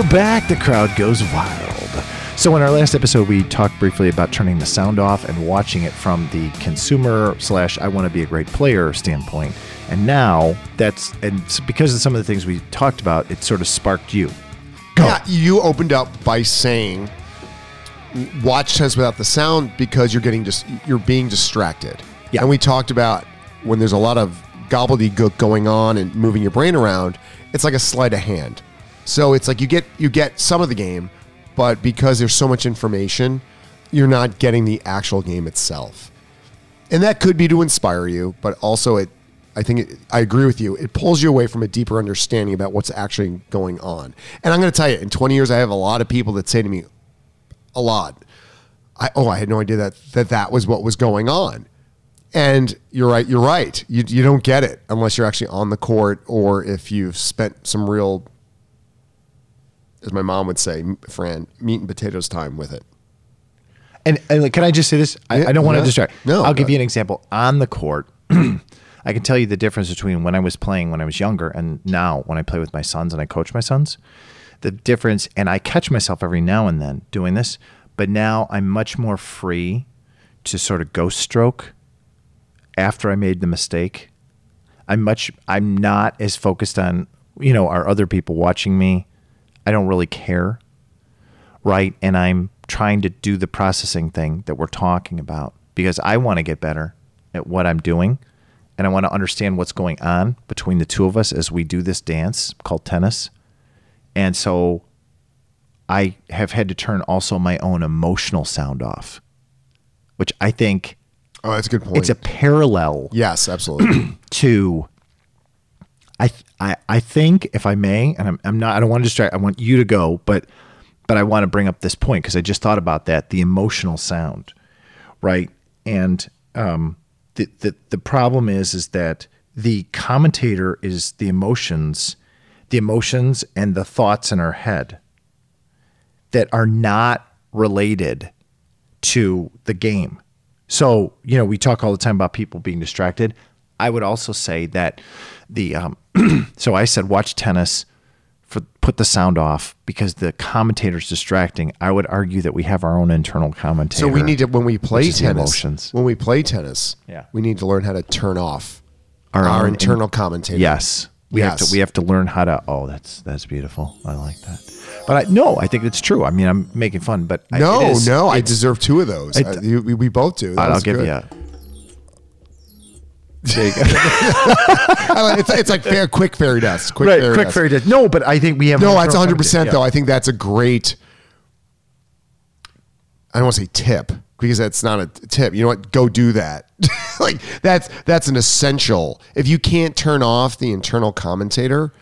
We're back. The crowd goes wild. So, in our last episode, we talked briefly about turning the sound off and watching it from the consumer slash I want to be a great player standpoint. And now that's, and because of some of the things we talked about, it sort of sparked you. Yeah, you opened up by saying watch tennis without the sound because you're getting just you're being distracted. Yeah. And we talked about when there's a lot of gobbledygook going on and moving your brain around, it's like a sleight of hand. So it's like you get you get some of the game, but because there's so much information, you're not getting the actual game itself. And that could be to inspire you, but also it I think it, I agree with you. It pulls you away from a deeper understanding about what's actually going on. And I'm going to tell you, in 20 years, I have a lot of people that say to me, a lot, I, oh, I had no idea that that that was what was going on. And you're right. You're right. You, you don't get it unless you're actually on the court or if you've spent some real, as my mom would say, Fran, meat and potatoes time with it. And, and like, can I just say this? I, I don't want to distract. No, I'll give you an example. On the court, I can tell you the difference between when I was playing when I was younger and now when I play with my sons and I coach my sons. The difference, and I catch myself every now and then doing this, but now I'm much more free to sort of ghost stroke after I made the mistake. I'm much, I'm not as focused on, you know, are other people watching me? I don't really care right? And I'm trying to do the processing thing that we're talking about because I want to get better at what I'm doing and I want to understand what's going on between the two of us as we do this dance called tennis. And so I have had to turn also my own emotional sound off, which I think Oh, that's a good point. it's a parallel yes, absolutely. to I, I I think if I may, and I'm, I'm not I don't want to distract. I want you to go, but but I want to bring up this point because I just thought about that the emotional sound, right? And um, the, the the problem is is that the commentator is the emotions, the emotions and the thoughts in our head that are not related to the game. So, you know, we talk all the time about people being distracted. I would also say that the um, so I said watch tennis for put the sound off because the commentator's distracting. I would argue that we have our own internal commentator. so we need to when we play which is the tennis. emotions. When we play tennis, Yeah. we need to learn how to turn off Our our, own internal commentator. Yes. We have to we have to learn how to oh that's that's beautiful. I like that. But I no, I think it's true. I mean, I'm making fun, but I- No, it is- no, I deserve two of those. Uh, you- we, we both do. That I'll give good. you. A, it's, it's like fair, quick fairy dust. Quick right, fairy quick dust. fairy dust. No, but I think we have No, that's 100 percent commentator. though. Yeah. I think that's a great. I don't want to say tip because that's not a tip. You know what? Go do that. like that's that's an essential. If you can't turn off the internal commentator,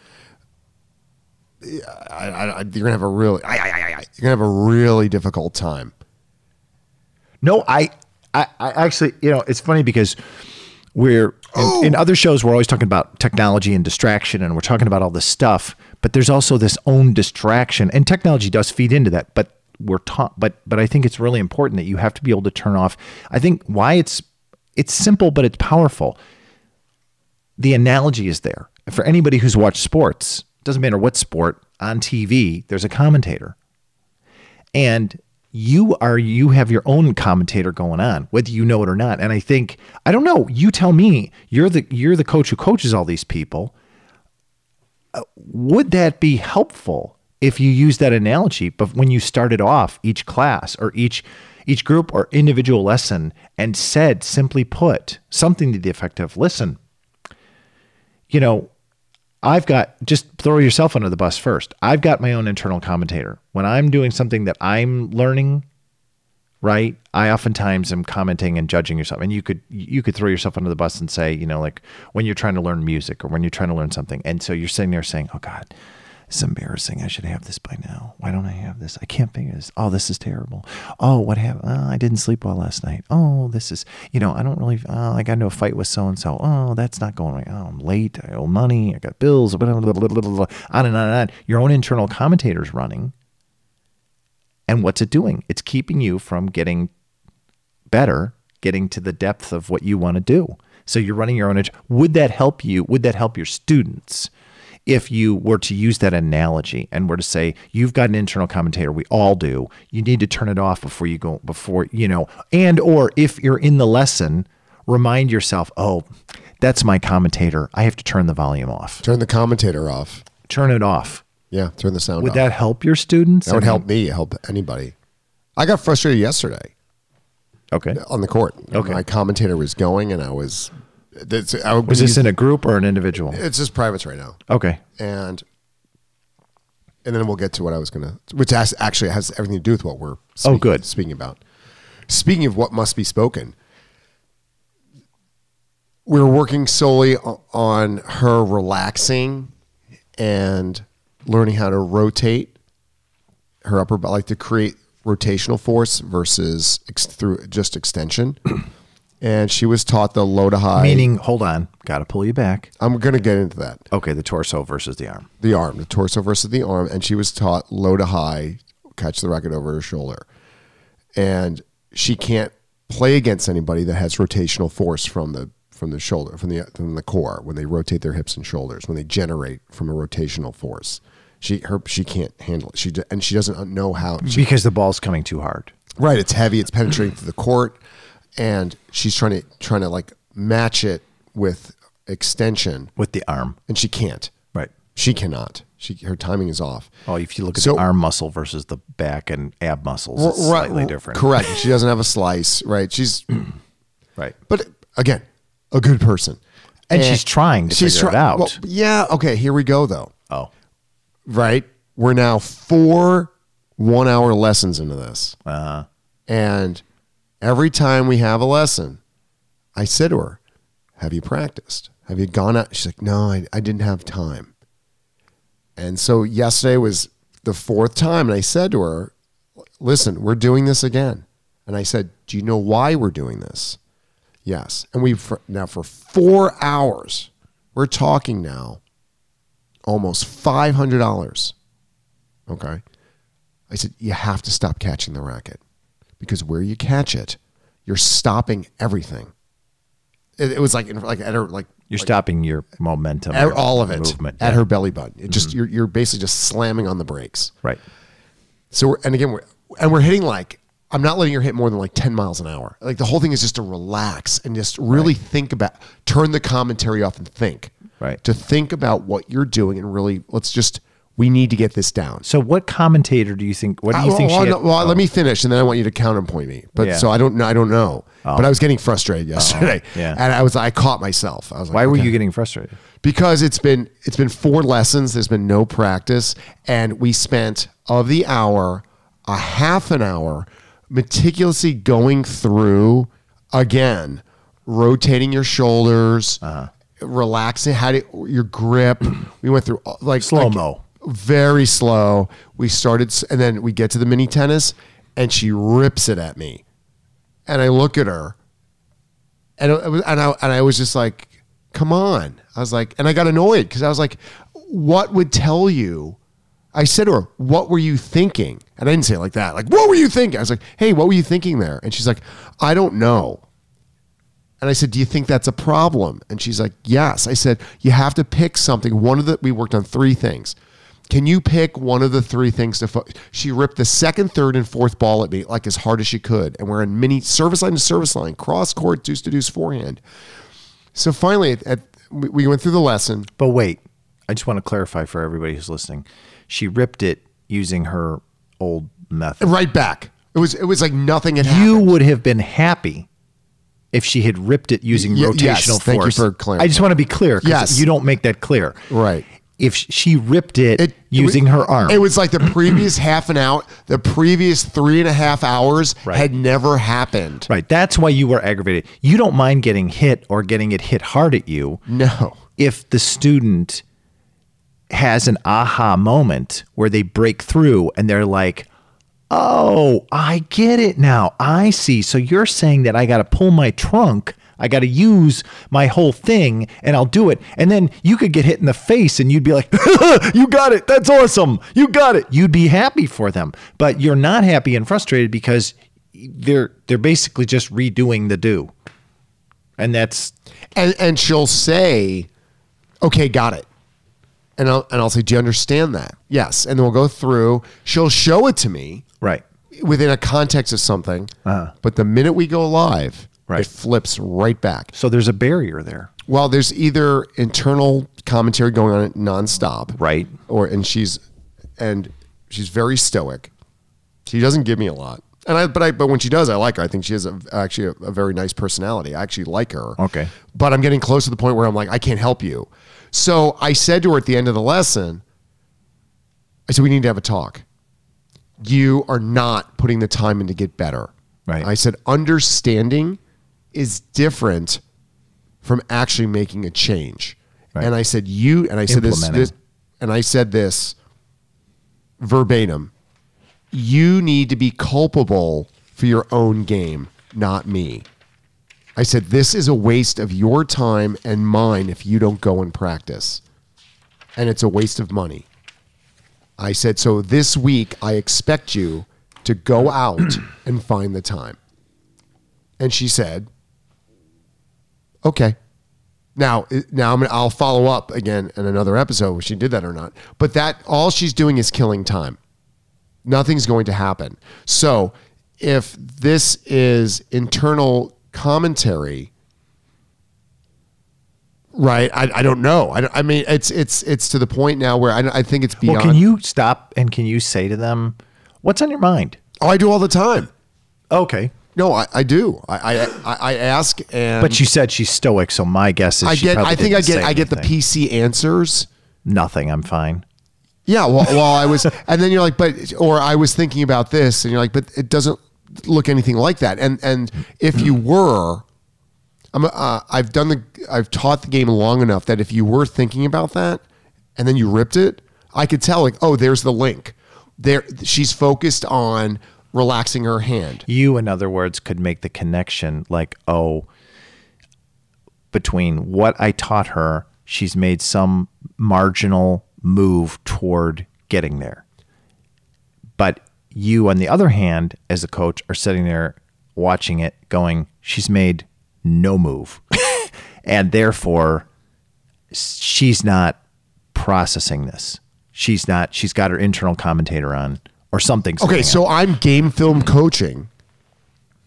I, I, you're gonna have a really I, I, I, I- you're gonna have a really difficult time. No, I, I, I actually, you know, it's funny because we're in, in oh. other shows we're always talking about technology and distraction, and we're talking about all this stuff. But there's also this own distraction, and technology does feed into that. But we're taught, but but I think it's really important that you have to be able to turn off. I think why it's it's simple, but it's powerful. The analogy is there for anybody who's watched sports. Doesn't matter what sport on TV. There's a commentator and you are you have your own commentator going on whether you know it or not. And i think i don't know you tell me you're the you're the coach who coaches all these people. Uh, would that be helpful if you use that analogy but when you started off each class or each each group or individual lesson and said simply put something to the effect of listen you know I've got just throw yourself under the bus first. I've got my own internal commentator. When I'm doing something that I'm learning, right? I oftentimes am commenting and judging yourself. And you could you could throw yourself under the bus and say, you know, like when you're trying to learn music or when you're trying to learn something. And so you're sitting there saying, "Oh god, it's embarrassing. I should have this by now. Why don't I have this? I can't figure this. Oh, this is terrible. Oh, what happened? Oh, uh, I didn't sleep well last night. Oh, this is, you know, I don't really, oh, I got into a fight with so and so. Oh, that's not going right. Oh, I'm late. I owe money. I got bills. Blah, blah, blah, on and on and on. Your own internal commentator's running. And what's it doing? It's keeping you from getting better, getting to the depth of what you want to do. So you're running your own. int- Would that help you? Would that help your students if you were to use that analogy and were to say you've got an internal commentator we all do you need to turn it off before you go before you know and or if you're in the lesson remind yourself oh that's my commentator i have to turn the volume off Turn the commentator off. turn it off Yeah, turn the sound off. would off. that help your students That would I mean- help me, help anybody. I got frustrated yesterday okay on the court. Okay. My commentator was going and I was that's I would was this in a group or an individual it's just privates right now. okay And and then we'll get to what I was gonna which has, actually has everything to do with what we're speaking, Oh, good. speaking about. Speaking of what must be spoken, we're working solely o- on her relaxing and learning how to rotate her upper body, like to create rotational force versus ex- through just extension. and she was taught the low to high. meaning hold on gotta pull you back I'm going to get into that. okay the torso versus the arm The arm, the torso versus the arm, and she was taught low to high, catch the racket over her shoulder, and she can't play against anybody that has rotational force from the from the shoulder from the from the core when they rotate their hips and shoulders when they generate from a rotational force. She her she can't handle it. She and she doesn't know how. She, because the ball's coming too hard right, it's heavy. It's penetrating through the court, and she's trying to trying to like match it with extension, with the arm and she can't. right She cannot. She her timing is off. Oh, if you look at So- the arm muscle versus the back and ab muscles, it's Right, slightly different. Correct. She doesn't have a slice, right? She's, Right. but again, a good person, And she's trying to figure it out. well, yeah. Okay. Here we go, though. Oh, Right. We're now four one-hour lessons into this, uh, and every time we have a lesson, I said to her, "Have you practiced? Have you gone out?" She's like, "No, I, I didn't have time." And so yesterday was the fourth time, and I said to her, "Listen, we're doing this again." And I said, "Do you know why we're doing this?" Yes. And we now for four hours, we're talking now, almost five hundred dollars. Okay. I said, you have to stop catching the racket because where you catch it, you're stopping everything. It, it was like like at her like you're stopping your momentum, at all of it movement at yeah. her belly button. It just mm-hmm. you're you're basically just slamming on the brakes. Right. So we're, and again we're and we're hitting like I'm not letting her hit more than like 10 miles an hour. Like the whole thing is just to relax and just really think about turn the commentary off and think. Right. To think about what you're doing and really let's just we need to get this down. So, what commentator do you think? What do you Uh, think well, had- well, oh, let me finish, and then I want you to counterpoint me. But Yeah. so I don't know. I don't know. But I was getting frustrated yesterday, yeah. and I was I caught myself. I was like, why were okay. you getting frustrated? Because it's been it's been four lessons. There's been no practice, and we spent of the hour a half an hour meticulously going through again, rotating your shoulders, Uh-huh. relaxing, how to your grip. We went through like Slow like, mo. Very slow. We started, and then we get to the mini tennis, and she rips it at me, and I look at her, and it was, and I and I was just like, "Come on!" I was like, and I got annoyed because I was like, "What would tell you?" I said to her, "What were you thinking?" And I didn't say it like that. Like, "What were you thinking?" I was like, "Hey, what were you thinking there?" And she's like, "I don't know." And I said, "Do you think that's a problem?" And she's like, "Yes." I said, "You have to pick something. One of the we worked on three things. Can you pick one of the three things to?" Fo-? She ripped the second, third, and fourth ball at me like as hard as she could, and we're in mini service line to service line, cross court, deuce to deuce forehand. So finally, at, at, we we went through the lesson. But wait, I just want to clarify for everybody who's listening. She ripped it using her old method. Right back. It was it was like nothing had You happened. would have been happy if she had ripped it using Y- rotational yes, force. thank you for clarifying. I just want to be clear. 'cause Yes. You don't make that clear. Right. If she ripped it, It- using it her arm. It was like the previous half an hour, the previous three and a half hours Right. had never happened. right. That's why you were aggravated. You don't mind getting hit or getting it hit hard at you No. if the student has an aha moment where they break through and they're like, Oh, I get it now. I see. So you're saying that I got to pull my trunk, I got to use my whole thing, and I'll do it. And then you could get hit in the face and you'd be like, You got it. That's awesome. You got it. You'd be happy for them. But you're not happy and frustrated because they're they're basically just redoing the do. And that's And and she'll say, "Okay, got it." and I'll and I'll say, "Do you understand that?" Yes, and then we'll go through. She'll show it to me Right. within a context of something. Uh-huh. But the minute we go live, Right. it flips right back. So there's a barrier there. Well, there's either internal commentary going on nonstop, Right. or and she's and she's very stoic. She doesn't give me a lot, and I but I but when she does, I like her. I think she has a, actually a, a very nice personality. I actually like her. Okay. but I'm getting close to the point where I'm like, I can't help you. So I said to her at the end of the lesson, I said we need to have a talk. You are not putting the time in to get better. Right. I said understanding is different from actually making a change. Right. And I said you and I said this, this and I said this verbatim. You need to be culpable for your own game, not me. I said this is a waste of your time and mine if you don't go and practice. And it's a waste of money. I said so this week I expect you to go out and find the time. And she said, "Okay." Now, now I'm I'll follow up again in another episode if she did that or not. But that all she's doing is killing time. Nothing's going to happen. So, if this is internal commentary, right? I, I don't know. I, I mean, it's it's it's to the point now where I, I think it's beyond. Well, can you stop and can you say to them, what's on your mind? oh, I do all the time. Okay. No, I, I do. I, I I ask and But you said she's stoic, so my guess is I she get. probably I think I didn't get. say I get the anything. PC answers. Nothing. I'm fine. Yeah, well, well, I was, and then you're like, but, or I was thinking about this, and you're like, but it doesn't look anything like that. And and if you were, I'm, uh, I've done the, I've taught the game long enough that if you were thinking about that, and then you ripped it, I could tell, like, oh, there's the link. There, she's focused on relaxing her hand. You, in other words, could make the connection like, oh, between what I taught her, she's made some marginal move toward getting there. But you, on the other hand, as a coach, are sitting there watching it going, she's made no move. and therefore, she's not processing this. She's not, she's got her internal commentator on or something. Okay, so I'm game film coaching,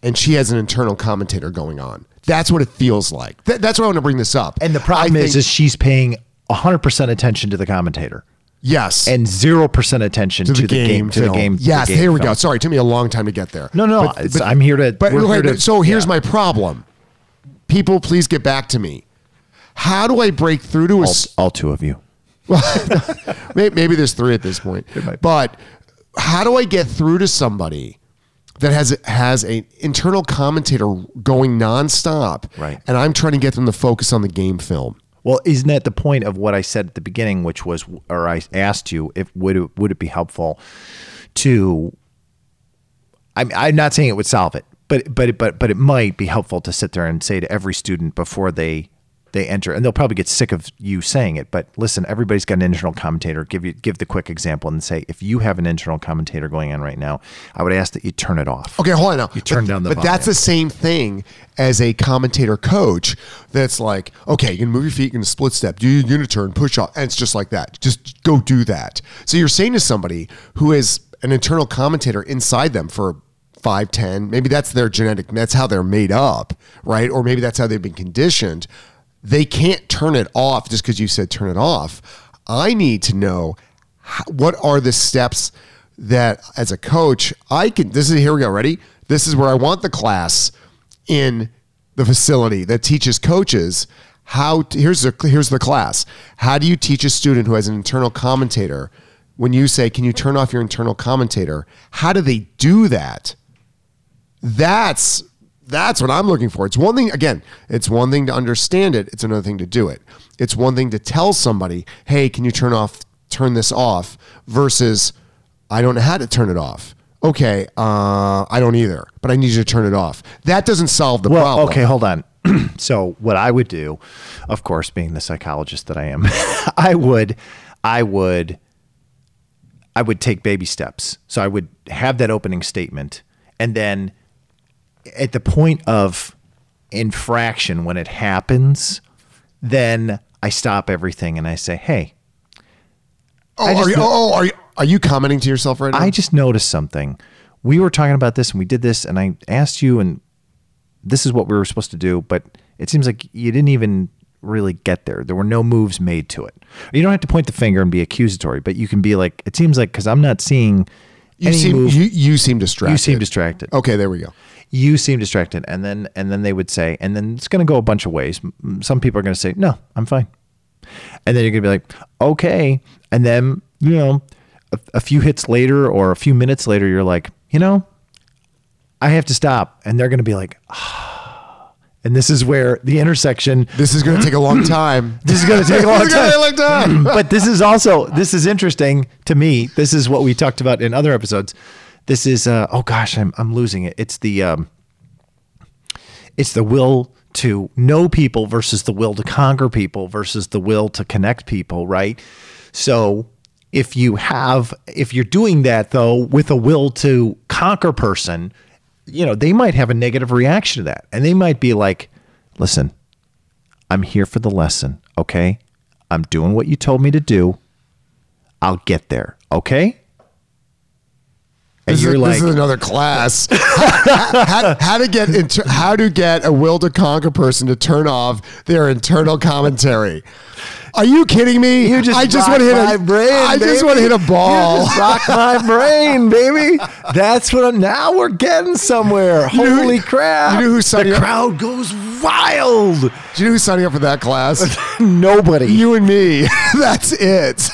and she has an internal commentator going on. That's what it feels like. Th- that's why I want to bring this up. And the problem I is, think- is she's paying 100% attention to the commentator yes, and 0% attention to, the, game, to the film. game. to the Yes, game here we film. go. Sorry, it took me a long time to get there. No, no, But- it's, but- I'm here to. But we're okay, here to- but so here's yeah. my problem. People, please get back to me. How do I break through to a? all, s- all two of you. maybe, maybe there's three at this point. But how do I get through to somebody that has has an internal commentator going nonstop, Right. And I'm trying to get them to focus on the game film. Well, isn't that the point of what I said at the beginning, which was, or I asked you if would it, would it be helpful to? I'm I'm not saying it would solve it, but but but but it might be helpful to sit there and say to every student before they they enter, and they'll probably get sick of you saying it. But listen, everybody's got an internal commentator. Give you give the quick example and say if you have an internal commentator going on right now, I would ask that you turn it off. Okay, hold on now. You turn but, down the But that's the same thing as a commentator coach that's like, okay, you're gonna move your feet, you're gonna split step, do your unit turn, push off, and it's just like that. Just go do that. So you're saying to somebody who is an internal commentator inside them for five, ten, maybe that's their genetic, that's how they're made up, right? Or maybe that's how they've been conditioned. They can't turn it off just because you said turn it off. I need to know how, what are the steps that as a coach I can this is here we go ready? This is where I want the class in the facility that teaches coaches how to, here's the here's the class. How do you teach a student who has an internal commentator? When you say can you turn off your internal commentator? How do they do that? That's that's what I'm looking for. It's one thing again, it's one thing to understand it, it's another thing to do it. It's one thing to tell somebody, "Hey, can you turn off turn this off?" versus I don't know how to turn it off. Okay, uh, I don't either, but I need you to turn it off. That doesn't solve the Well, problem. okay, hold on. so what I would do, of course, being the psychologist that I am, I would, I would, I would take baby steps. So I would have that opening statement, and then at the point of infraction when it happens, then I stop everything and I say, "Hey, Oh, are you, know- oh, oh, are you are you commenting to yourself right now? I just noticed something. We were talking about this and we did this, and I asked you, and this is what we were supposed to do, but it seems like you didn't even really get there. There were no moves made to it. You don't have to point the finger and be accusatory, but you can be like, it seems like because I'm not seeing you any seem move. you, you seem distracted. you seem distracted. Okay, there we go. You seem distracted, and then and then they would say, and then it's going to go a bunch of ways. Some people are going to say, no, I'm fine, and then you're going to be like, okay, and then you know, a, a few hits later or a few minutes later, you're like, you know, I have to stop, and they're going to be like, ah. and this is where the intersection. This is going to take a long time. This is going to take a long This is gonna time. take a long time. but this is also this is interesting to me. This is what we talked about in other episodes. This is uh, oh gosh, I'm I'm losing it. It's the um, it's the will to know people versus the will to conquer people versus the will to connect people, right? So if you have if you're doing that though with a will to conquer person, you know, they might have a negative reaction to that. And they might be like, "Listen, I'm here for the lesson, okay? I'm doing what you told me to do. I'll get there, okay?" And This, you're is, like, this is another class. how, how- how to get inter, how to get a will to conquer person to turn off their internal commentary. Are you kidding me? You just I just want to hit my a brain, I just want to hit a ball. You just rocked my brain, baby. That's what I'm. Now we're getting somewhere. know who- Holy crap! you know who's the signing up- crowd goes wild. Do you know who's signing up for that class? Nobody. you and me. That's it.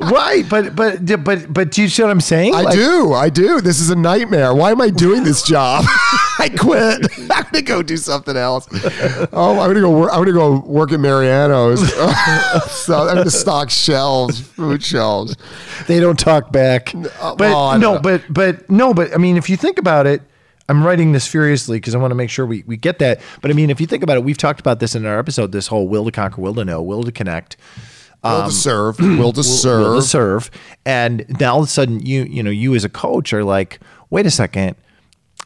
Right? But but but but do you see what I'm saying? I Like, do. I do. This is a nightmare. Why am I doing this job? I quit. I'm gonna go do something else. Oh, I'm gonna go. Work, I'm gonna go work at Mariano's. so I'm gonna stock shelves, food shelves. They don't talk back. uh, but well, no, know. but but no, but I mean, if you think about it, I'm writing this furiously because I want to make sure we, we get that. But I mean, if you think about it, we've talked about this in our episode. This whole will to conquer, will to know, will to connect. Will um, to serve. Will to will to serve. And now all of a sudden, you you know, you as a coach are like, wait a second.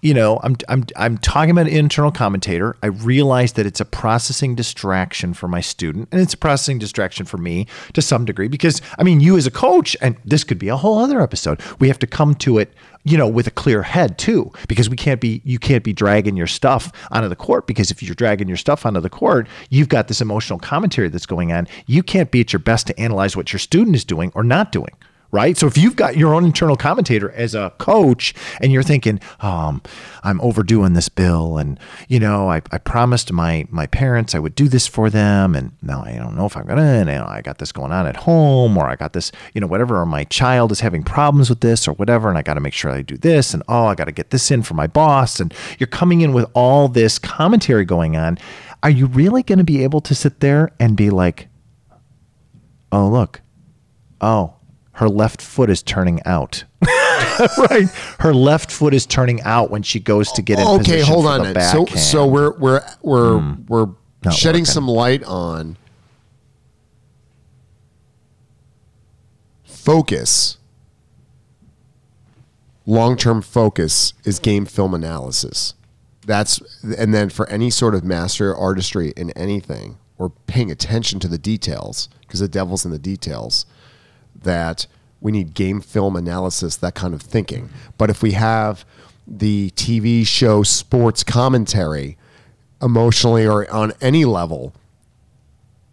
You know, I'm I'm I'm talking about an internal commentator. I realize that it's a processing distraction for my student, and it's a processing distraction for me to some degree. Because I mean, you as a coach, and this could be a whole other episode. We have to come to it, you know, with a clear head too, because we can't be you can't be dragging your stuff onto the court. Because if you're dragging your stuff onto the court, you've got this emotional commentary that's going on. You can't be at your best to analyze what your student is doing or not doing right? So if you've got your own internal commentator as a coach and you're thinking, um, I'm overdoing this bill and you know, I, I promised my my parents I would do this for them and now I don't know if I'm gonna and you know, I got this going on at home or I got this, you know, whatever, or my child is having problems with this or whatever, and I gotta make sure I do this and oh I gotta get this in for my boss and you're coming in with all this commentary going on. Are you really gonna be able to sit there and be like, Oh look, oh, her left foot is turning out. right, her left foot is turning out when she goes to get in okay, position Okay, hold for on. the. So so we're we're we're hmm. we're shedding working. some light on focus. Long-term focus is game film analysis. That's and then for any sort of master artistry in anything or paying attention to the details because the devil's in the details that we need game film analysis, that kind of thinking. But if we have the TV show sports commentary emotionally or on any level,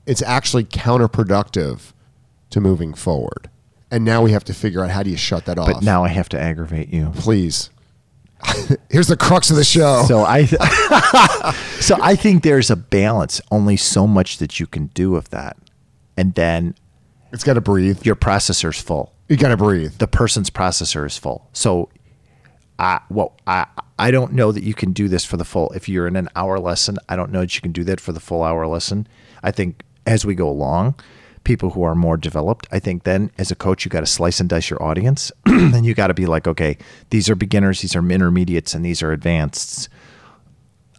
it's actually counterproductive to moving forward. And now we have to figure out how do you shut that off. but now I have to aggravate you. please. Here's the crux of the show. So I, so I think there's a balance. Only so much that you can do of that, and then it's got to breathe. your processor's full. You got to breathe. the person's processor is full. So I well I I don't know that you can do this for the full if you're in an hour lesson, I don't know that you can do that for the full hour lesson. I think as we go along, people who are more developed, I think then as a coach you got to slice and dice your audience. and you got to be like, okay, these are beginners, these are intermediates and these are advanced.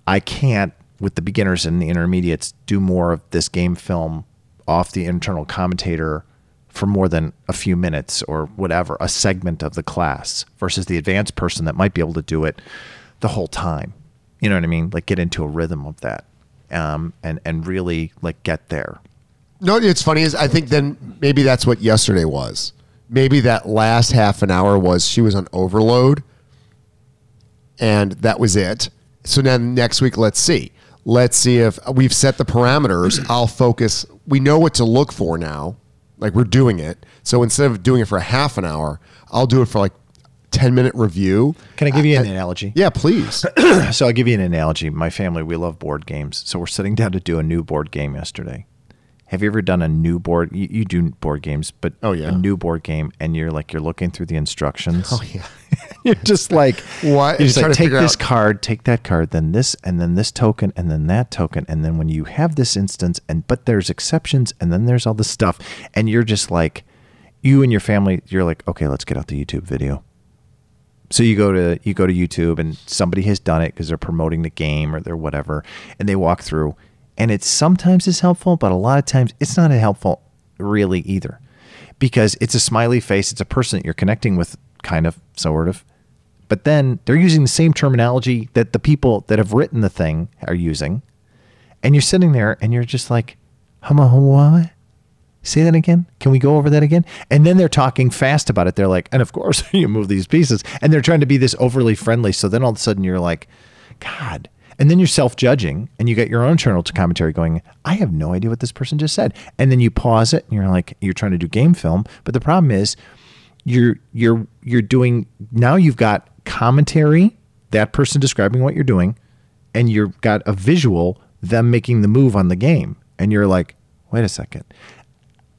I can't with the beginners and the intermediates do more of this game film off the internal commentator for more than a few minutes or whatever, a segment of the class versus the advanced person that might be able to do it the whole time. You know what I mean? Like get into a rhythm of that. Um, and and really like get there. No, it's funny is I think then maybe that's what yesterday was. Maybe that last half an hour was she was on overload, and that was it. So then next week, let's see. Let's see if we've set the parameters. I'll focus. We know what to look for now. Like we're doing it. So instead of doing it for a half an hour, I'll do it for like ten minute review. Can I give you an analogy? Yeah, please. So I'll give you an analogy. My family, we love board games. So we're sitting down to do a new board game yesterday. Have you ever done a new board? You, you do board games, but Oh, yeah. a new board game, and you're like you're looking through the instructions. oh yeah. you're just like What? You're just like take this out- card, take that card, then this, and then this token, and then that token, and then when you have this instance, and but there's exceptions, and then there's all this stuff, and you're just like, you and your family, you're like, okay, let's get out the YouTube video. So you go to you go to YouTube, and somebody has done it because they're promoting the game or they're whatever, and they walk through, and it sometimes is helpful, but a lot of times it's not helpful really either, because it's a smiley face, it's a person that you're connecting with, kind of, sort of, but then they're using the same terminology that the people that have written the thing are using. And you're sitting there and you're just like. Say that again. Can we go over that again? And then they're talking fast about it. They're like, and of course you move these pieces. And they're trying to be this overly friendly. So then all of a sudden you're like, God. And then you're self judging and you get your own internal commentary going, I have no idea what this person just said. And then you pause it and you're like, you're trying to do game film. But the problem is you're you're you're doing now you've got commentary that person describing what you're doing and you've got a visual them making the move on the game and you're like wait a second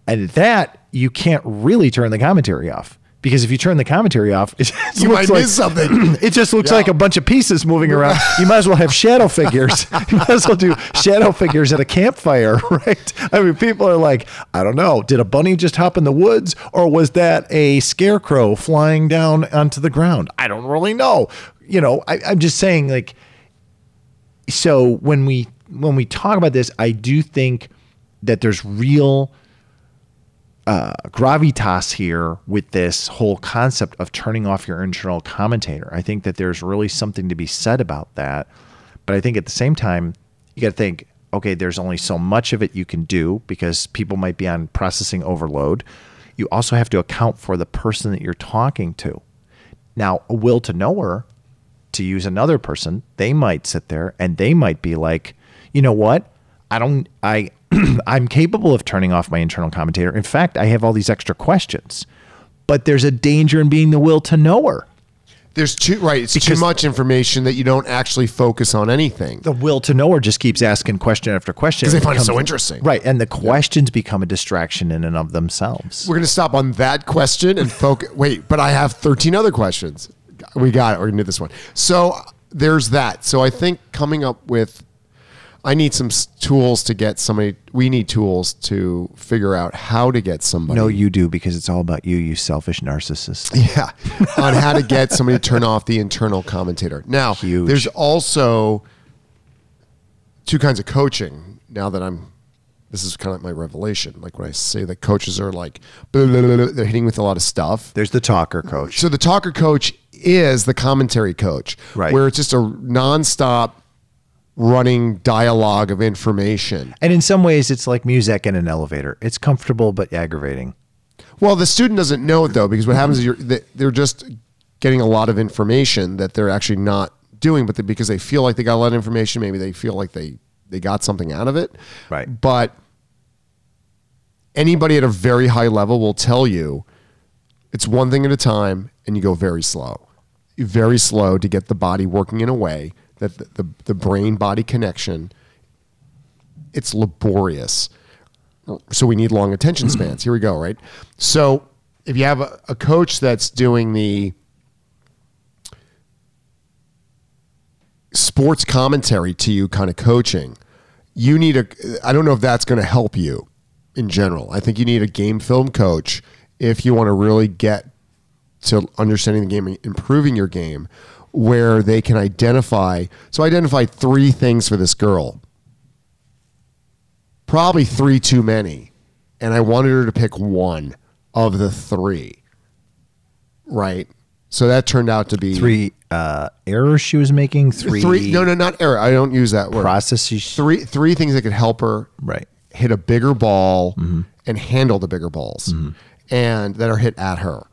and that you can't really turn the commentary off because if you turn the commentary off it just You looks might like, miss something. it just looks Yeah. like a bunch of pieces moving around. You might as well have shadow figures. You might as well do shadow figures at a campfire right? I mean people are like i don't know. Did a bunny just hop in the woods or was that a scarecrow flying down onto the ground? I don't really know. You know I, i'm just saying like so when we when we talk about this i do think that there's real uh, gravitas here with this whole concept of turning off your internal commentator. I think that there's really something to be said about that. But I think at the same time, you got to think okay, there's only so much of it you can do because people might be on processing overload. You also have to account for the person that you're talking to. Now, a will to knower, to use another person, they might sit there and they might be like, you know what? I don't, I, I'm capable of turning off my internal commentator. In fact, I have all these extra questions, but there's a danger in being the will to knower. There's too right. It's too much information that you don't actually focus on anything. The will to knower just keeps asking question after question 'Cause they find it so interesting. right? And the questions become a distraction in and of themselves. We're gonna stop on that question and focus. Wait, but I have 13 other questions. We got it. We're gonna do this one. So there's that. So I think coming up with, I need some s- tools to get somebody. We need tools to figure out how to get somebody. No, you do because it's all about you, you selfish narcissist. Yeah, on how to get somebody to turn off the internal commentator. Now, Huge. there's also two kinds of coaching. Now that I'm, this is kind of like my revelation. Like when I say that coaches are like, blah, blah, blah, blah, they're hitting with a lot of stuff. There's the talker coach. So the talker coach is the commentary coach, Right. Where it's just a nonstop running dialogue of information. And in some ways, it's like music in an elevator. It's comfortable but aggravating. Well, the student doesn't know it though, because what happens is you're, they- they're just getting a lot of information that they're actually not doing, but they, because they feel like they got a lot of information, maybe they feel like they they got something out of it. Right. But anybody at a very high level will tell you it's one thing at a time, and you go very slow, very slow to get the body working in a way that the, the, the brain body connection. It's laborious so we need long attention spans. Here we go, right? So if you have a, a coach that's doing the sports commentary to you kind of coaching, you need a I don't know if that's going to help you in general. I think you need a game film coach if you want to really get to understanding the game and improving your game where they can identify so identify three things for this girl probably three too many. And I wanted her to pick one of the three. Right. So that turned out to be Three uh, errors she was making. Three, three no no not error. I don't use that word. processes. Three three things that could help her Right. hit a bigger ball Mm-hmm. and handle the bigger balls, and that are hit at her.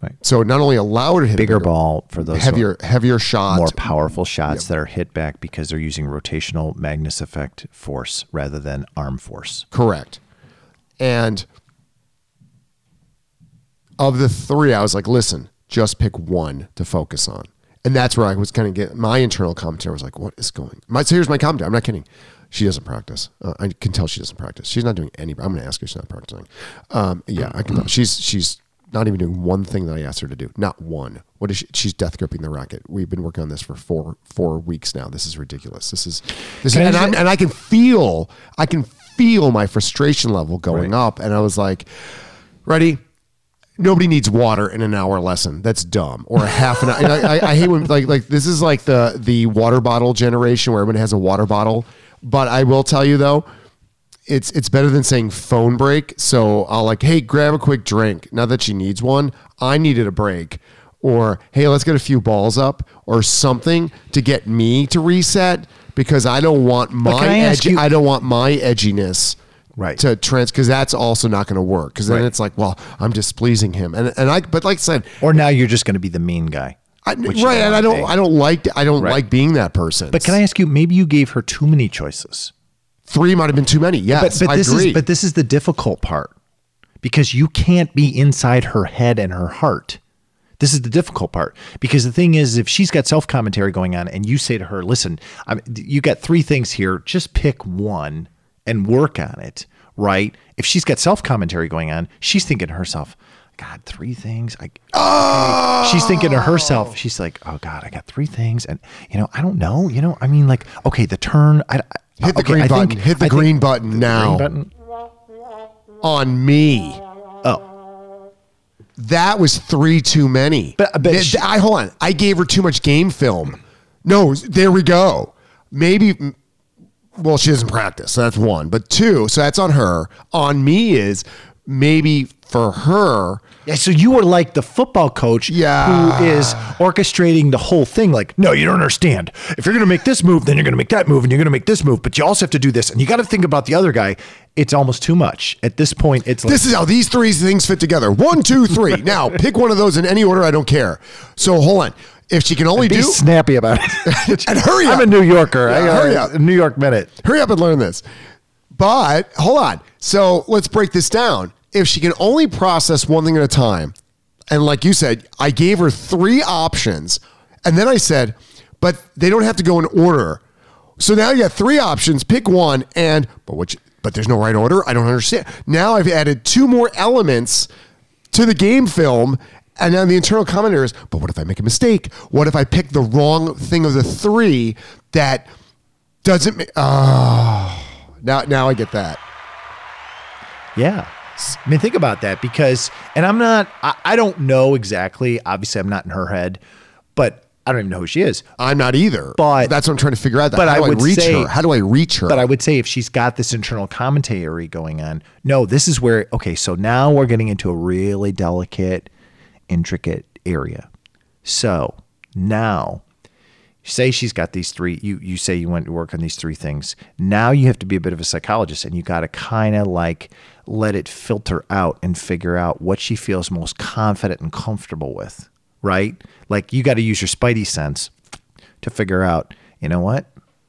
Right. So not only allow her to hit a Bigger ball for those heavier, heavier shot, more powerful shots that are hit back because they're using rotational Magnus effect force rather than arm force. Correct. And of the three, I was like, listen, just pick one to focus on. And that's where I was kind of get my internal commentary was like, what is going? My so here's my commentary. I'm not kidding. She doesn't practice. Uh, I can tell she doesn't practice. She's not doing any. I'm going to ask her. She's not practicing. Um, yeah, I can tell. She's she's not even doing one thing that I asked her to do. Not one. What is she? She's death gripping the racket. We've been working on this for four four weeks now. This is ridiculous. This is this, Can I and, I'm, and I can feel I can feel my frustration level going Right. up. And I was like, ready. Nobody needs water in an hour lesson. That's dumb. Or a half an hour. I, I, I hate when like like this is like the the water bottle generation where everyone has a water bottle. But I will tell you though, it's it's better than saying phone break. So I'll like, hey, grab a quick drink. Not that she needs one. I needed a break. Or hey, let's get a few balls up or something to get me to reset because I don't want my can I edgy, you- I don't want my edginess Right. to trans because that's also not going to work because then Right. it's like well I'm displeasing him and and I but like I said Or now you're just going to be the mean guy. I, right and I don't be. I don't like I don't Right. like being that person But can I ask you? Maybe you gave her too many choices. Three might have been too many But yes but I this is but this is the difficult part because you can't be inside her head and her heart. This is the difficult part because the thing is, if she's got self commentary going on, and you say to her, "Listen, I'm, you got three things here. Just pick one and work on it." Right? If she's got self commentary going on, she's thinking to herself, "God, three things." I, Oh! she's thinking to herself, she's like, "Oh God, I got three things, and you know, I don't know. You know, I mean, like, okay, the turn. I, I- hit the okay, green I button think- hit the I green button now green button. on me Oh, that was three too many But- uh, but Th- she- I hold on I gave her too much game film no there we go maybe well, she doesn't practice. So that's one. But two, so that's on her. On me is maybe for her. Yeah, so you were like the football coach Yeah. who is orchestrating the whole thing. Like, no, you don't understand. If you're going to make this move, then you're going to make that move, and you're going to make this move, but you also have to do this, and you got to think about the other guy. It's almost too much at this point. It's like This is how these three things fit together. One, two, three. now pick one of those in any order. I don't care. So hold on. If she can only be do, snappy about it. And hurry up. I'm a New Yorker. I Yeah, got hurry a up. New York minute. hurry up and learn this. But hold on. So let's break this down. If she can only process one thing at a time, and like you said, I gave her three options, and then I said, but they don't have to go in order. So now you have three options. Pick one, and but which? But there's no right order. I don't understand. Now I've added two more elements to the game film. And then the internal commenter is, but what if I make a mistake? What if I pick the wrong thing of the three that doesn't make. Oh, ah, now, now I get that. Yeah. I mean, think about that because, and I'm not, I, I don't know exactly. Obviously, I'm not in her head, but I don't even know who she is. I'm not either. But- that's what I'm trying to figure out. but How I do I, would reach say- her? How do I reach her? But I would say if she's got this internal commentary going on, no, this is where, okay, so now we're getting into a really delicate, intricate area. So now, say she's got these three, you, you say you went to work on these three things. Now you have to be a bit of a psychologist and you got to kind of like let it filter out and figure out what she feels most confident and comfortable with, right? Like you got to use your spidey sense to figure out, you know what?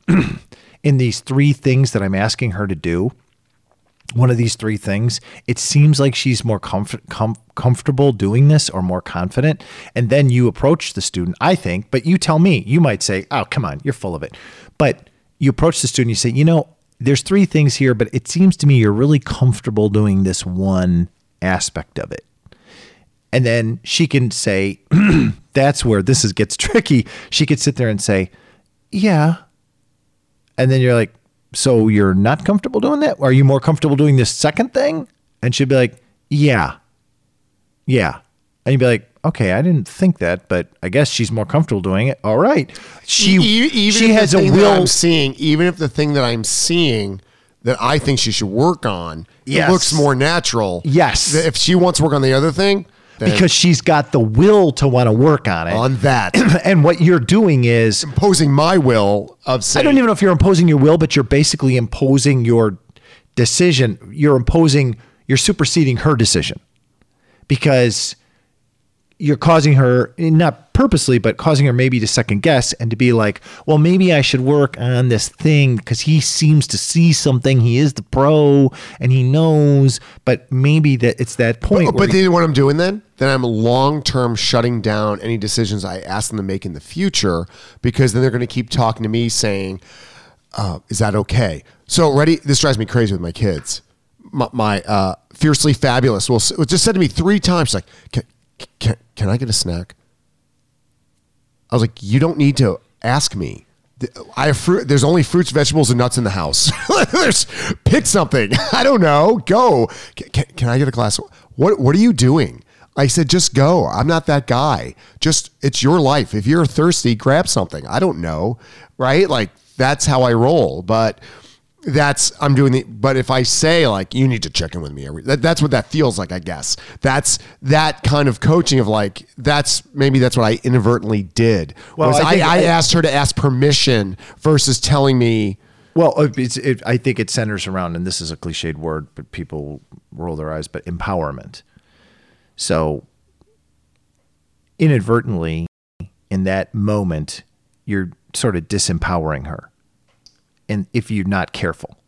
in these three things that I'm asking her to do, one of these three things, it seems like she's more com- comfortable doing this or more confident. And then you approach the student, I think, but you tell me, you might say, oh, come on, you're full of it. But you approach the student, you say, you know, there's three things here, but it seems to me you're really comfortable doing this one aspect of it. And then she can say, that's where this is gets tricky. She could sit there and say, yeah, and then you're like, so you're not comfortable doing that? Are you more comfortable doing this second thing? And she'd be like, yeah, yeah. And you'd be like, okay, I didn't think that, but I guess she's more comfortable doing it. All right. She, E- even she has a will. I'm seeing, even if the thing that I'm seeing that I think she should work on Yes. looks more natural. Yes. If she wants to work on the other thing, because she's got the will to want to work on it. on that, and what you're doing is imposing my will of saying, I don't even know if you're imposing your will, but you're basically imposing your decision, you're imposing, you're superseding her decision. Because you're causing her not purposely but causing her maybe to second guess and to be like well maybe i should work on this thing because he seems to see something he is the pro and he knows but maybe that it's that point But, where but then what I'm doing then? Then I'm long term shutting down any decisions I ask them to make in the future because then they're going to keep talking to me saying, uh, "Is that okay?" So ready? This drives me crazy with my kids. My, my uh, fiercely fabulous will s- just said to me three times, like, can, "Can I get a snack?" I was like, "You don't need to ask me." I have fruit. There's only fruits, vegetables, and nuts in the house. there's pick something. I don't know. Go. Can, can, can I get a glass? What What are you doing? I said, just go. I'm not that guy. Just it's your life. If you're thirsty, grab something. I don't know, right? Like that's how I roll. But that's I'm doing the. But if I say like you need to check in with me, every that, that's what that feels like. I guess that's that kind of coaching of like that's maybe that's what I inadvertently did. Well, was I I, I, asked her to ask permission versus telling me. Well, uh, it's, it, I think it centers around, and this is a cliched word, but people roll their eyes, but empowerment. So, inadvertently, in that moment, you're sort of disempowering her. And if you're not careful,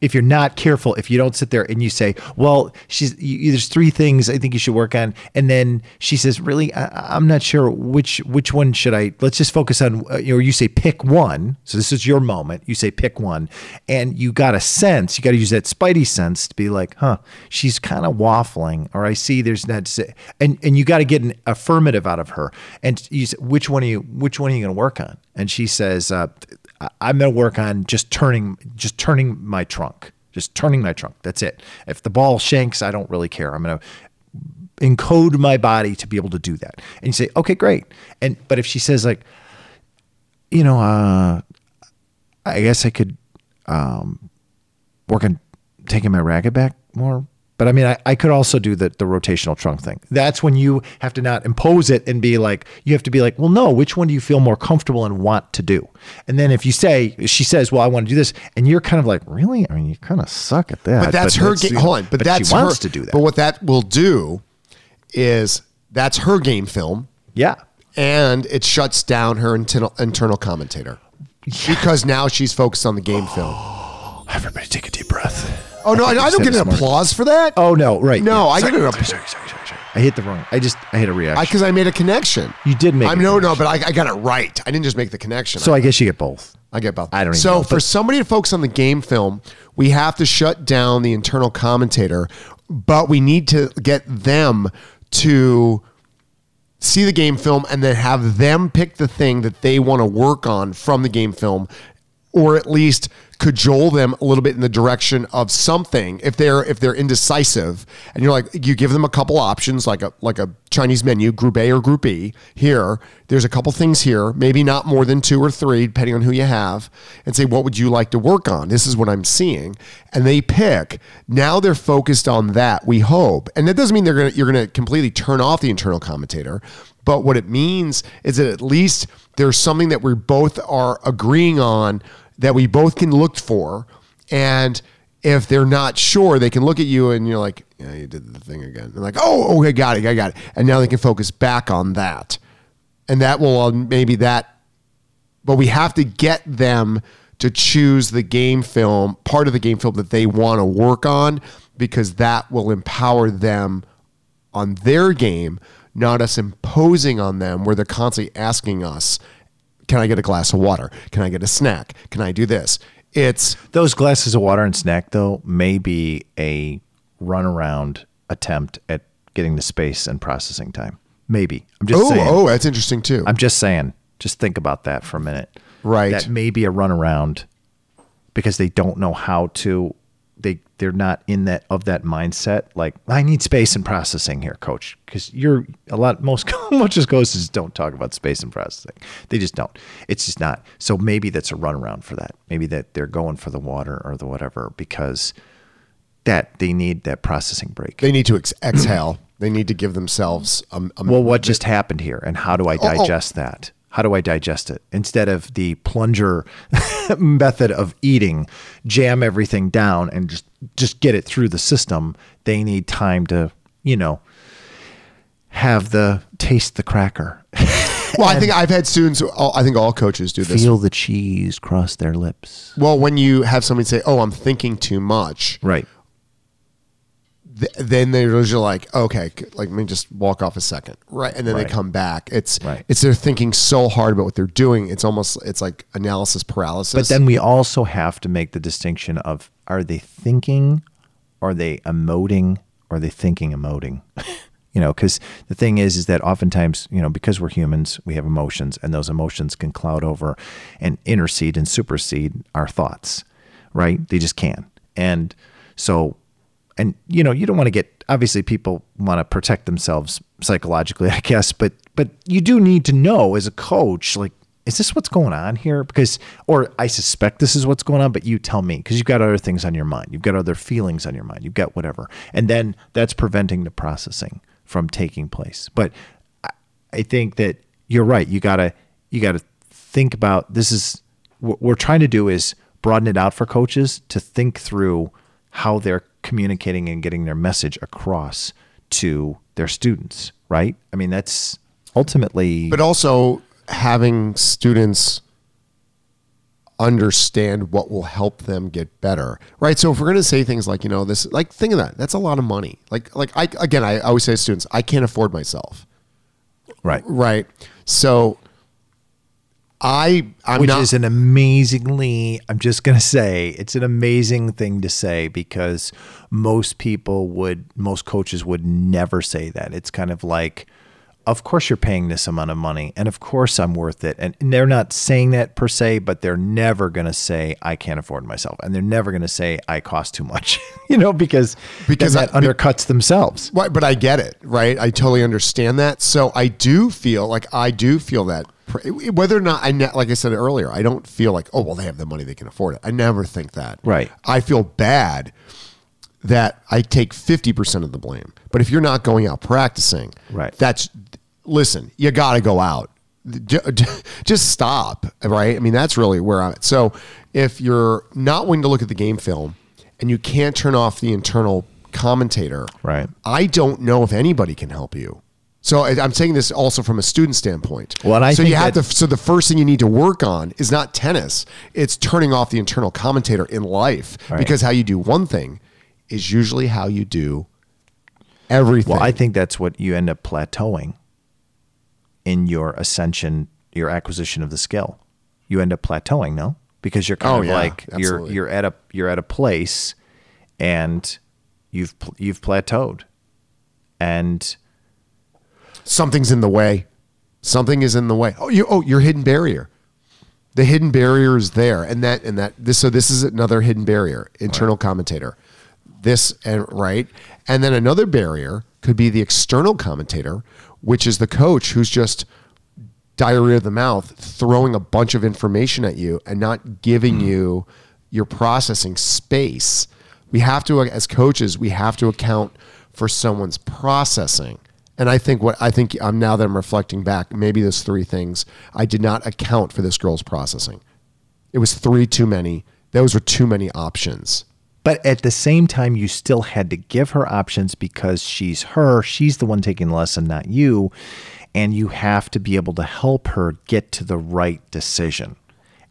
if you're not careful, if you don't sit there and you say, "Well, she's you, there's three things I think you should work on," and then she says, "Really, I, I'm not sure which which one should I? Let's just focus on." Uh, you know, you say pick one. So this is your moment. You say pick one, and you got a sense. You got to use that spidey sense to be like, "Huh, she's kind of waffling," or "I see there's not," and and you got to get an affirmative out of her. And you say, "Which one are you? Which one are you going to work on?" And she says, uh, I'm going to work on just turning, just turning my trunk, just turning my trunk. That's it. If the ball shanks, I don't really care. I'm going to encode my body to be able to do that. And you say, okay, great. And but if she says like, you know, uh, I guess I could um, work on taking my racket back more. But I mean, I, I could also do the, the rotational trunk thing. That's when you have to not impose it and be like, you have to be like, well, no, which one do you feel more comfortable and want to do? And then if you say, she says, well, I want to do this, and you're kind of like, really? I mean, you kind of suck at that. But that's her game. Hold on. But, that's she wants her, to do that. But what that will do is that's her game film. yeah. and it shuts down her internal internal commentator because now she's focused on the game film. Everybody take a deep breath. Oh no, I, I don't get an smart. applause for that. Oh, no, right. No, I sorry, get an sorry, sorry, sorry, sorry, sorry. I hit the wrong. I just, I hit a reaction. because I, made a connection. You did make I'm a no, no, but I, I got it right. I didn't just make the connection. so I guess you get both. I get both. I don't even So know, for somebody to focus on the game film, we have to shut down the internal commentator, but we need to get them to see the game film and then have them pick the thing that they want to work on from the game film or at least cajole them a little bit in the direction of something if they're if they're indecisive. And you're like you give them a couple options like a like a Chinese menu group A or group E. Here there's a couple things here maybe not more than two or three depending on who you have and say what would you like to work on? This is what I'm seeing. And they pick. Now they're focused on that we hope. And that doesn't mean they're gonna you're gonna completely turn off the internal commentator but what it means is that at least there's something that we both are agreeing on that we both can look for. And if they're not sure, they can look at you and you're like, yeah, you did the thing again. They're like, oh, okay, got it, I got it. And now they can focus back on that. And that will uh, maybe that, but we have to get them to choose the game film, part of the game film that they want to work on, because that will empower them on their game, not us imposing on them where they're constantly asking us, can I get a glass of water? Can I get a snack? Can I do this? It's Those glasses of water and snack, though, may be a runaround attempt at getting the space and processing time. Maybe. I'm just oh, saying. oh, that's interesting too. I'm just saying. Just think about that for a minute. Right. That may be a runaround because they don't know how to. They they're not in that of that mindset. Like I need space and processing here, coach. Because you're a lot. Most most coaches don't talk about space and processing. They just don't. It's just not. So maybe that's a runaround for that. Maybe that they're going for the water or the whatever because that they need that processing break. they need to ex- exhale. they need to give themselves a, a well, what just happened here, and how do I oh. oh. digest that? How do I digest it? Instead of the plunger method of eating, jam everything down and just just get it through the system. They need time to, you know, have the taste the cracker. Well, I think I've had students. all- I think all coaches do this. Feel the cheese cross their lips. Well, when you have somebody say, "Oh, I'm thinking too much," Right. Th- then they're usually like, "Okay, c- like let me just walk off a second, right?" And then Right. they come back. It's Right. it's they're thinking so hard about what they're doing. It's almost it's like analysis paralysis. But then we also have to make the distinction of are they thinking, are they emoting, or are they thinking emoting? you know, because the thing is, is that oftentimes, you know, because we're humans, we have emotions, and those emotions can cloud over and intercede and supersede our thoughts, right? They just can. And so, and you know, you don't want to get obviously people want to protect themselves psychologically, I guess, but but you do need to know as a coach, like, is this what's going on here? Because, or I suspect this is what's going on, but you tell me because you've got other things on your mind, you've got other feelings on your mind, you've got whatever, and then that's preventing the processing from taking place. But I- think that you're right. You gotta you gotta think about this is what we're trying to do is broaden it out for coaches to think through how they're communicating and getting their message across to their students, right? I mean, that's ultimately but also having students understand what will help them get better right? So if we're going to say things like you know this like think of that. That's a lot of money. Like like i again i always say to students i can't afford myself. Right. right? So i i'm Which not is an amazingly, I'm just going to say, it's an amazing thing to say because most people would, most coaches would never say that. It's kind of like, of course you're paying this amount of money and of course I'm worth it. And, they're not saying that per se, but they're never going to say, I can't afford myself. And they're never going to say, I cost too much, you know, because, Because that I- undercuts themselves. Right, but I get it, right? I totally understand that. So I do feel like I do feel that whether or not I ne- like I said earlier, I don't feel like oh well they have the money they can afford it. I never think that. Right. I feel bad that I take 50% of the blame. But if you're not going out practicing, Right. That's listen, you got to go out. Just stop, right? I mean, that's really where I'm at. So if you're not willing to look at the game film and you can't turn off the internal commentator, Right. I don't know if anybody can help you. So I- I'm saying this also from a student standpoint. Well, I so you have to. So the first thing you need to work on is not tennis; it's turning off the internal commentator in life. Right. Because how you do one thing is usually how you do everything. Well, I think that's what you end up plateauing in your ascension, your acquisition of the skill. You end up plateauing, no? Because you're kind Oh, of yeah, like you're you're at a you're at a place and you've you've plateaued. And something's in the way. Something is in the way. Oh, you. Oh, your hidden barrier. The hidden barrier is there, and that and that. This so this is another hidden barrier. Internal commentator. This and right, and then another barrier could be the external commentator, which is the coach who's just diarrhea of the mouth, throwing a bunch of information at you and not giving hmm. you your processing space. We have to, as coaches, we have to account for someone's processing. And I think what I think I'm now that I'm reflecting back, maybe those three things, I did not account for this girl's processing. It was three too many. Those were too many options. but at the same time you still had to give her options because she's her, she's the one taking the lesson, not you, and you have to be able to help her get to the right decision.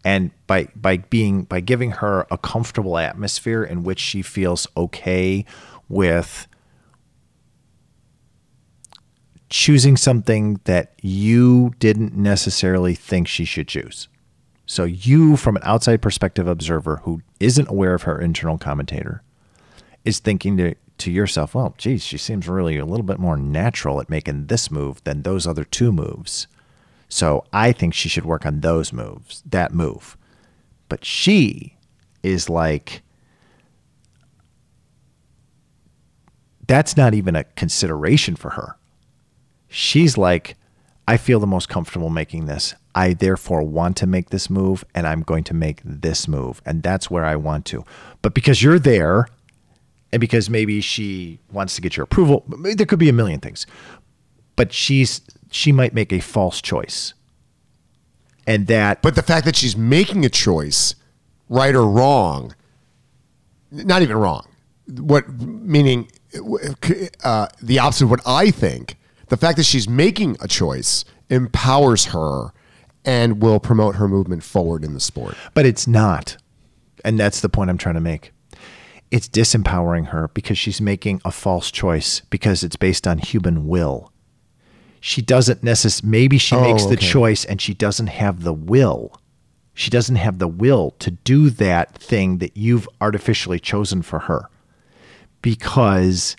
And by by being by giving her a comfortable atmosphere in which she feels okay with choosing something that you didn't necessarily think she should choose. So you, from an outside perspective observer who isn't aware of her internal commentator, is thinking to, to yourself, well, geez, she seems really a little bit more natural at making this move than those other two moves. So I think she should work on those moves, that move. But she is like, that's not even a consideration for her. She's like, I feel the most comfortable making this. I therefore want to make this move and I'm going to make this move. And that's where I want to. But because you're there and because maybe she wants to get your approval, there could be a million things. But she's she might make a false choice. and that But the fact that she's making a choice, right or wrong, not even wrong. What meaning uh, the opposite of what I think. The fact that she's making a choice empowers her and will promote her movement forward in the sport. But it's not. And that's the point I'm trying to make. It's disempowering her because she's making a false choice because it's based on human will. She doesn't necessarily, maybe she Oh, makes the okay. choice and she doesn't have the will. She doesn't have the will to do that thing that you've artificially chosen for her because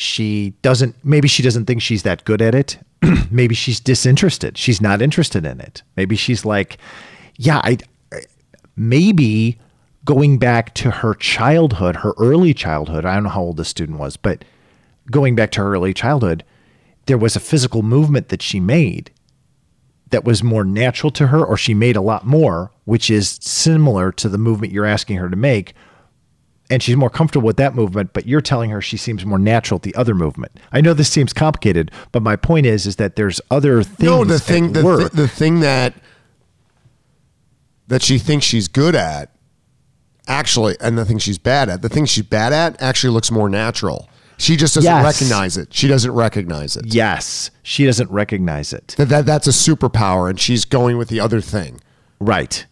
she doesn't maybe she doesn't think she's that good at it. Maybe she's disinterested. She's not interested in it. Maybe she's like yeah i maybe going back to her childhood her early childhood i don't know how old this student was but going back to her early childhood there was a physical movement that she made that was more natural to her or she made a lot more which is similar to the movement you're asking her to make and she's more comfortable with that movement but you're telling her she seems more natural at the other movement i know this seems complicated but my point is is that there's other things No, the thing, the, work. thi- the thing that that she thinks she's good at, actually, and the thing she's bad at, the thing she's bad at, actually looks more natural. She just doesn't Yes. recognize it. She doesn't recognize it. yes she doesn't recognize it That, that that's a superpower, and she's going with the other thing. right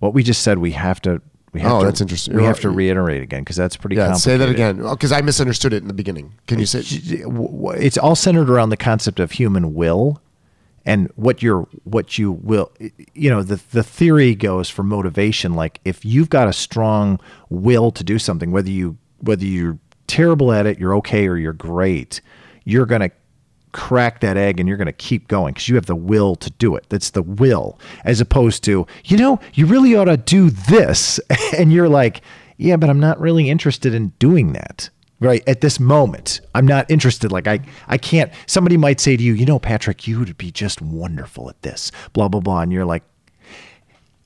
what we just said we have to we have Oh, to, that's interesting. we You're have to reiterate again because that's pretty Yeah, say that again, because I misunderstood it in the beginning. Can you say? it's all centered around the concept of human will and what you're what you will you know the the theory goes for motivation like if you've got a strong will to do something whether you whether you're terrible at it you're okay or you're great you're going to crack that egg and you're going to keep going because you have the will to do it. That's the will as opposed to you know you really ought to do this. And you're like yeah but i'm not really interested in doing that. Right at this moment i'm not interested like i i can't somebody might say to you you know patrick you would be just wonderful at this blah blah blah and you're like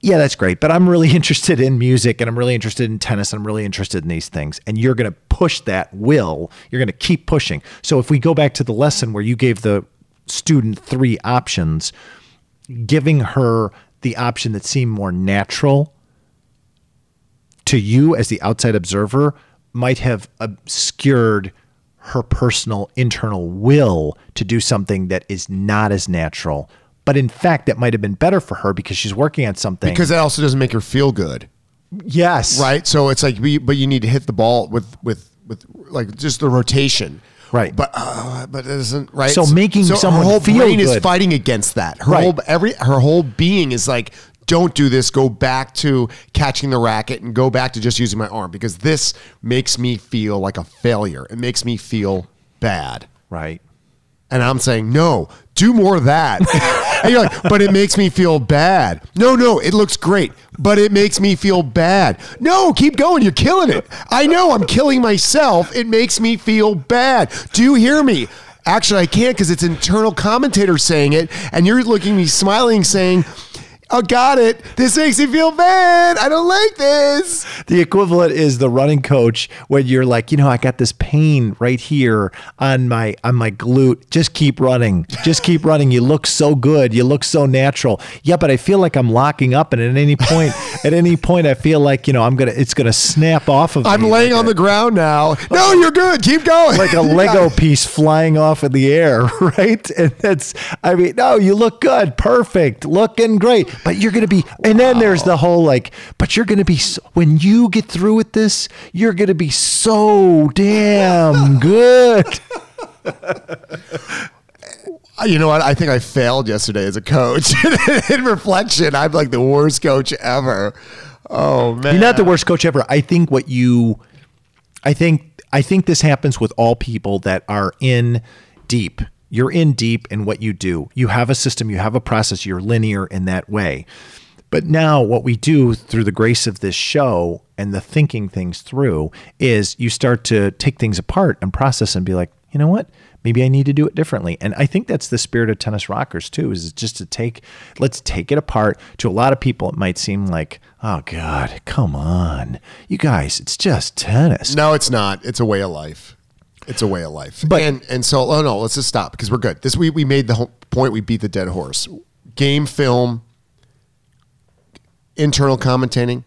yeah that's great but i'm really interested in music and i'm really interested in tennis and i'm really interested in these things and you're going to push that will you're going to keep pushing so if we go back to the lesson where you gave the student three options giving her the option that seemed more natural to you as the outside observer might have obscured her personal internal will to do something that is not as natural. But in fact, that might have been better for her because she's working on something. Because that also doesn't make her feel good, yes, right? So it's like, but you need to hit the ball with with with like just the rotation. Right. but uh, but it isn't right. So making so someone her whole feel brain is fighting against that. Her Right. whole every her whole being is like, don't do this. Go back to catching the racket and go back to just using my arm because this makes me feel like a failure. It makes me feel bad. Right. And I'm saying, no, do more of that. and you're like, but it makes me feel bad. No, no, it looks great, but it makes me feel bad. No, keep going. You're killing it. I know I'm killing myself. It makes me feel bad. Do you hear me? Actually, I can't because it's internal commentator saying it, and you're looking at me smiling, saying, Oh, got it. This makes me feel bad. I don't like this. The equivalent is the running coach when you're like, you know, I got this pain right here on my on my glute. Just keep running. Just keep running. You look so good. You look so natural. Yeah, but I feel like I'm locking up and at any point at any point I feel like, you know, I'm to it's going to snap off of I'm me laying like on the ground now. No, you're good. Keep going. like a Lego piece flying off in the air, right? And that's, I mean, no, you look good, perfect, looking great, but you're going to be, and then there's the whole like, but you're going to be, so, when you get through with this, you're going to be so damn good. Uh, you know what? I think I failed yesterday as a coach. In reflection, I'm like the worst coach ever. Oh man! You're not the worst coach ever. I think what you, I think, I think this happens with all people that are in deep. You're in deep in what you do. You have a system, you have a process, you're linear in that way. But now, what we do through the grace of this show and the thinking things through is you start to take things apart and process and be like, you know what? Maybe I need to do it differently. And I think that's the spirit of tennis rockers too, is just to take, let's take it apart. To a lot of people, it might seem like, oh God, come on. You guys, it's just tennis. No, it's not. It's a way of life. It's a way of life. But- and and so oh no, let's just stop because we're good. This we we made the whole point. We beat the dead horse. game film, internal commentating,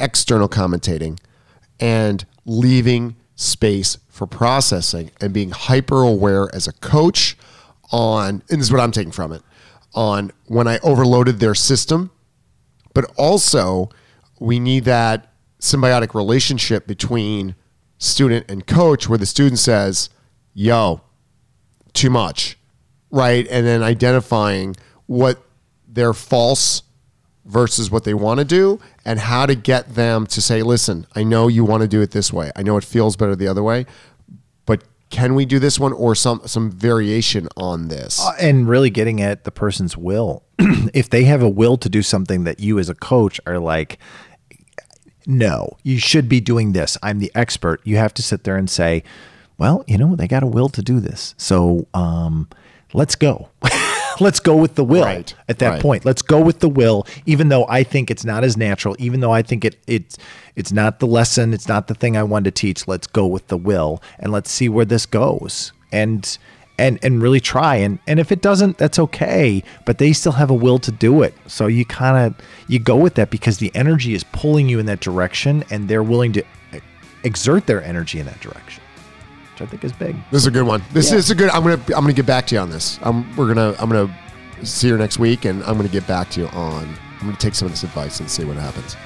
external commentating, and leaving space for processing and being hyper aware as a coach on, and this is what I'm taking from it, on when I overloaded their system, but also we need that symbiotic relationship between student and coach where the student says, yo, too much, right? And then identifying what their false versus what they want to do and how to get them to say, listen, I know you want to do it this way. I know it feels better the other way, but can we do this one or some some variation on this? Uh, and really getting at the person's will. if they have a will to do something that you as a coach are like, no, you should be doing this. I'm the expert. You have to sit there and say, well, you know, they got a will to do this. So um, let's go. let's go with the will Right, at that right. point. Let's go with the will, even though I think it's not as natural, even though I think it it's it's not the lesson, it's not the thing I wanted to teach. Let's go with the will and let's see where this goes. And and and really try and and if it doesn't that's okay but they still have a will to do it so you kind of you go with that because the energy is pulling you in that direction and they're willing to exert their energy in that direction which i think is big This is a good one. This is a good. I'm gonna I'm gonna get back to you on this. I'm we're gonna I'm gonna see you next week, and I'm gonna get back to you on. I'm gonna take some of this advice and see what happens,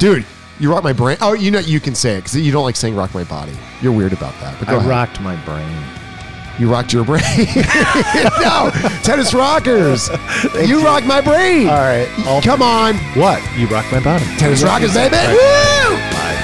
dude. You rock my brain. Oh, you know you can say it because you don't like saying rock my body. You're weird about that. But go i ahead. rocked my brain You rocked your brain. no, tennis rockers. you rock my brain. All right. Come on, what you rock my bottom tennis rockers, baby. Woo!